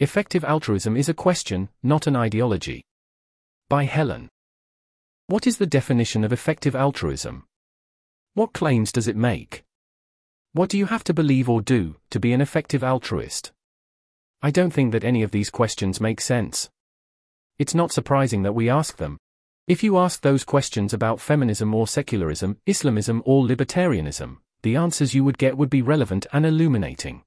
Effective altruism is a question, not an ideology. By Helen. What is the definition of effective altruism? What claims does it make? What do you have to believe or do to be an effective altruist? I don't think that any of these questions make sense. It's not surprising that we ask them. If you ask those questions about feminism or secularism, Islamism or libertarianism, the answers you would get would be relevant and illuminating.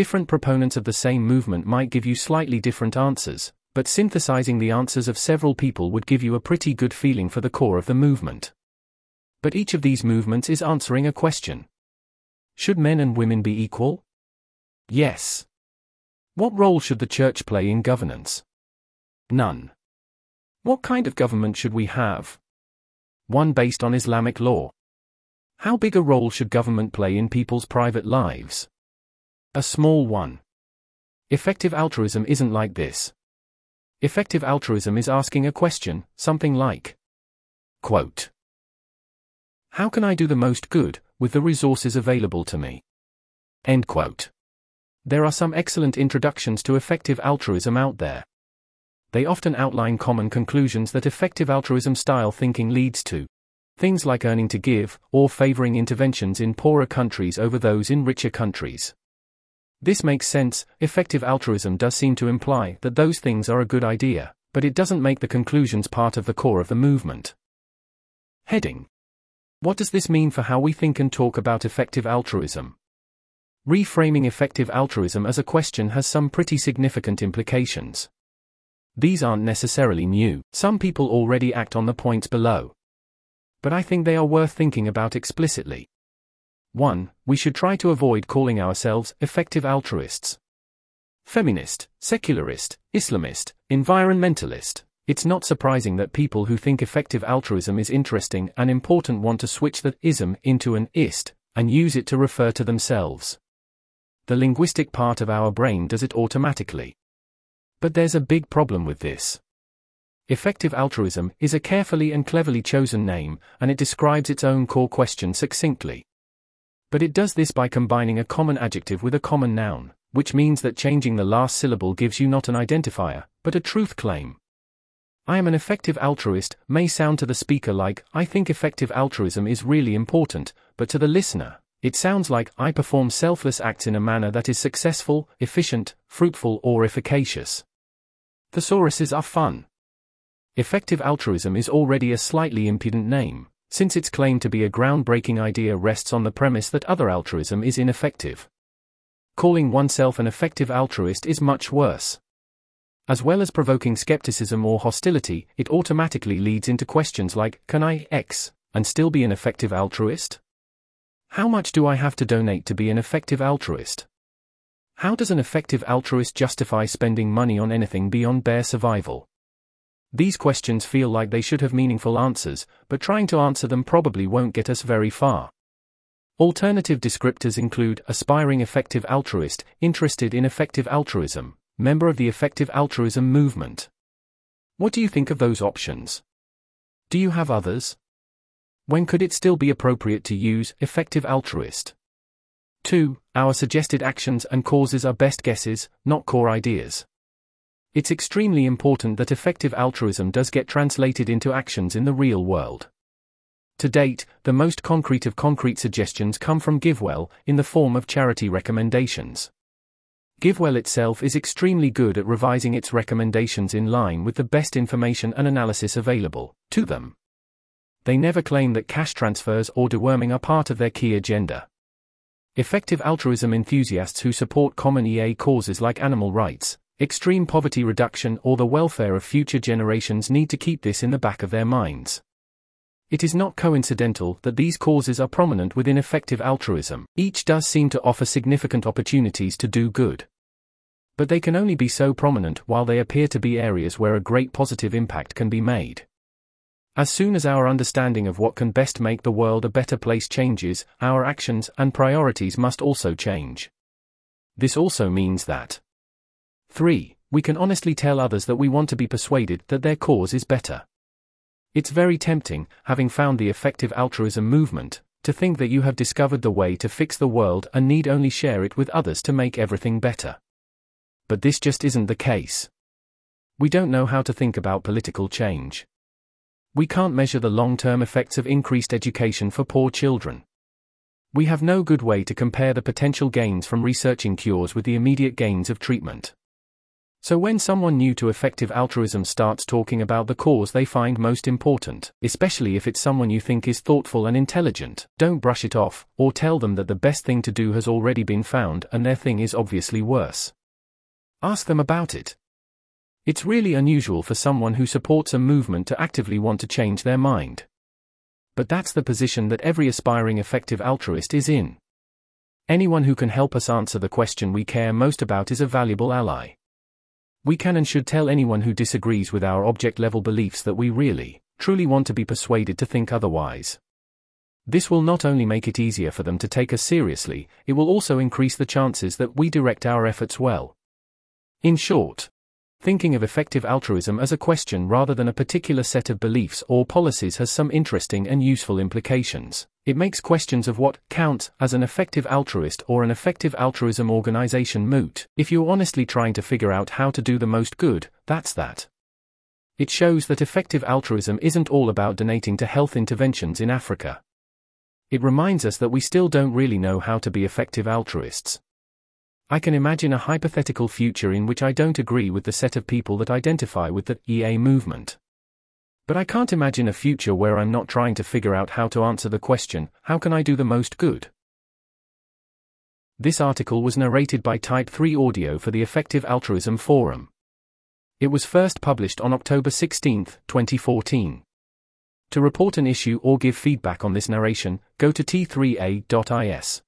Different proponents of the same movement might give you slightly different answers, but synthesizing the answers of several people would give you a pretty good feeling for the core of the movement. But each of these movements is answering a question. Should men and women be equal? Yes. What role should the church play in governance? None. What kind of government should we have? One based on Islamic law. How big a role should government play in people's private lives? A small one. Effective altruism isn't like this. Effective altruism is asking a question, something like quote, How can I do the most good, with the resources available to me? End quote. There are some excellent introductions to effective altruism out there. They often outline common conclusions that effective altruism style thinking leads to. Things like earning to give, or favoring interventions in poorer countries over those in richer countries. This makes sense, effective altruism does seem to imply that those things are a good idea, but it doesn't make the conclusions part of the core of the movement. Heading What does this mean for how we think and talk about effective altruism? Reframing effective altruism as a question has some pretty significant implications. These aren't necessarily new, some people already act on the points below. But I think they are worth thinking about explicitly. 1. We should try to avoid calling ourselves effective altruists. Feminist, secularist, Islamist, environmentalist. It's not surprising that people who think effective altruism is interesting and important want to switch the ism into an ist and use it to refer to themselves. The linguistic part of our brain does it automatically. But there's a big problem with this. Effective altruism is a carefully and cleverly chosen name, and it describes its own core question succinctly. But it does this by combining a common adjective with a common noun, which means that changing the last syllable gives you not an identifier, but a truth claim. I am an effective altruist may sound to the speaker like, I think effective altruism is really important, but to the listener, it sounds like, I perform selfless acts in a manner that is successful, efficient, fruitful, or efficacious. Thesauruses are fun. Effective altruism is already a slightly impudent name since its claim to be a groundbreaking idea rests on the premise that other altruism is ineffective. Calling oneself an effective altruist is much worse. As well as provoking skepticism or hostility, it automatically leads into questions like Can I X and still be an effective altruist? How much do I have to donate to be an effective altruist? How does an effective altruist justify spending money on anything beyond bare survival? These questions feel like they should have meaningful answers, but trying to answer them probably won't get us very far. Alternative descriptors include aspiring effective altruist, interested in effective altruism, member of the effective altruism movement. What do you think of those options? Do you have others? When could it still be appropriate to use effective altruist? 2. Our suggested actions and causes are best guesses, not core ideas. It's extremely important that effective altruism does get translated into actions in the real world. To date, the most concrete of concrete suggestions come from GiveWell, in the form of charity recommendations. GiveWell itself is extremely good at revising its recommendations in line with the best information and analysis available to them. They never claim that cash transfers or deworming are part of their key agenda. Effective altruism enthusiasts who support common EA causes like animal rights, extreme poverty reduction, or the welfare of future generations need to keep this in the back of their minds. It is not coincidental that these causes are prominent within effective altruism, each does seem to offer significant opportunities to do good. But they can only be so prominent while they appear to be areas where a great positive impact can be made. As soon as our understanding of what can best make the world a better place changes, our actions and priorities must also change. This also means that 3. We can honestly tell others that we want to be persuaded that their cause is better. It's very tempting, having found the effective altruism movement, to think that you have discovered the way to fix the world and need only share it with others to make everything better. But this just isn't the case. We don't know how to think about political change. We can't measure the long term effects of increased education for poor children. We have no good way to compare the potential gains from researching cures with the immediate gains of treatment. So when someone new to effective altruism starts talking about the cause they find most important, especially if it's someone you think is thoughtful and intelligent, don't brush it off, or tell them that the best thing to do has already been found and their thing is obviously worse. Ask them about it. It's really unusual for someone who supports a movement to actively want to change their mind. But that's the position that every aspiring effective altruist is in. Anyone who can help us answer the question we care most about is a valuable ally. We can and should tell anyone who disagrees with our object level beliefs that we really, truly want to be persuaded to think otherwise. This will not only make it easier for them to take us seriously, it will also increase the chances that we direct our efforts well. In short, Thinking of effective altruism as a question rather than a particular set of beliefs or policies has some interesting and useful implications. It makes questions of what counts as an effective altruist or an effective altruism organization moot. If you're honestly trying to figure out how to do the most good, that's that. It shows that effective altruism isn't all about donating to health interventions in Africa. It reminds us that we still don't really know how to be effective altruists. I can imagine a hypothetical future in which I don't agree with the set of people that identify with the EA movement. But I can't imagine a future where I'm not trying to figure out how to answer the question how can I do the most good? This article was narrated by Type 3 Audio for the Effective Altruism Forum. It was first published on October 16, 2014. To report an issue or give feedback on this narration, go to t3a.is.